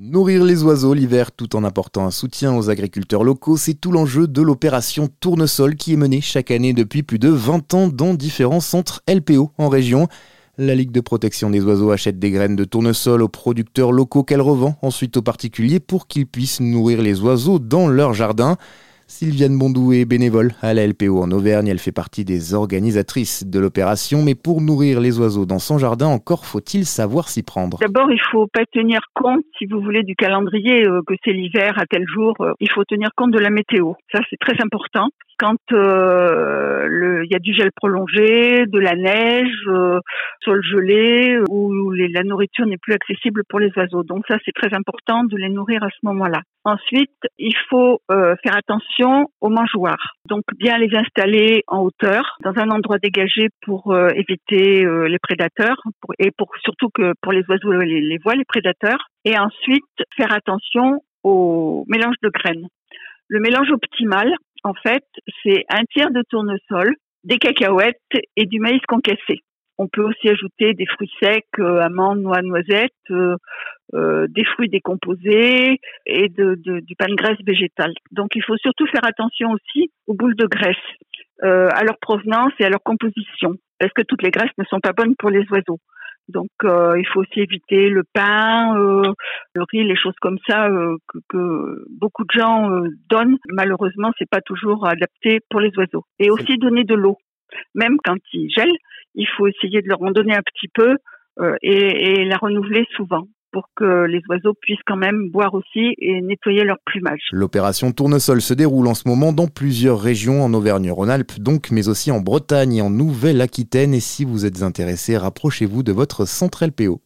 Nourrir les oiseaux l'hiver tout en apportant un soutien aux agriculteurs locaux, c'est tout l'enjeu de l'opération Tournesol qui est menée chaque année depuis plus de 20 ans dans différents centres LPO en région. La Ligue de protection des oiseaux achète des graines de tournesol aux producteurs locaux qu'elle revend ensuite aux particuliers pour qu'ils puissent nourrir les oiseaux dans leur jardin. Sylviane Bondou est bénévole à la LPO en Auvergne. Elle fait partie des organisatrices de l'opération. Mais pour nourrir les oiseaux dans son jardin, encore faut-il savoir s'y prendre. D'abord, il faut pas tenir compte, si vous voulez, du calendrier, euh, que c'est l'hiver à tel jour. Euh, il faut tenir compte de la météo. Ça, c'est très important quand euh, il y a du gel prolongé, de la neige, euh, sol gelé, où la nourriture n'est plus accessible pour les oiseaux. Donc ça, c'est très important de les nourrir à ce moment-là. Ensuite, il faut euh, faire attention aux mangeoires. Donc bien les installer en hauteur, dans un endroit dégagé pour euh, éviter les prédateurs et pour surtout que pour les oiseaux les, les voient les prédateurs. Et ensuite, faire attention au mélange de graines. Le mélange optimal, en fait, c'est un tiers de tournesol, des cacahuètes et du maïs concassé. On peut aussi ajouter des fruits secs, euh, amandes, noix, noisettes, euh, euh, des fruits décomposés et du pain de graisse végétale. Donc il faut surtout faire attention aussi aux boules de graisse, à leur provenance et à leur composition, parce que toutes les graisses ne sont pas bonnes pour les oiseaux. Donc euh, il faut aussi éviter le pain, euh, le riz, les choses comme ça euh, que, beaucoup de gens donnent. Malheureusement, c'est pas toujours adapté pour les oiseaux. Et aussi donner de l'eau. Même quand ils gèlent, il faut essayer de leur en donner un petit peu et la renouveler souvent pour que les oiseaux puissent quand même boire aussi et nettoyer leur plumage. L'opération Tournesol se déroule en ce moment dans plusieurs régions en Auvergne-Rhône-Alpes, donc, mais aussi en Bretagne et en Nouvelle-Aquitaine. Et si vous êtes intéressé, rapprochez-vous de votre centre LPO.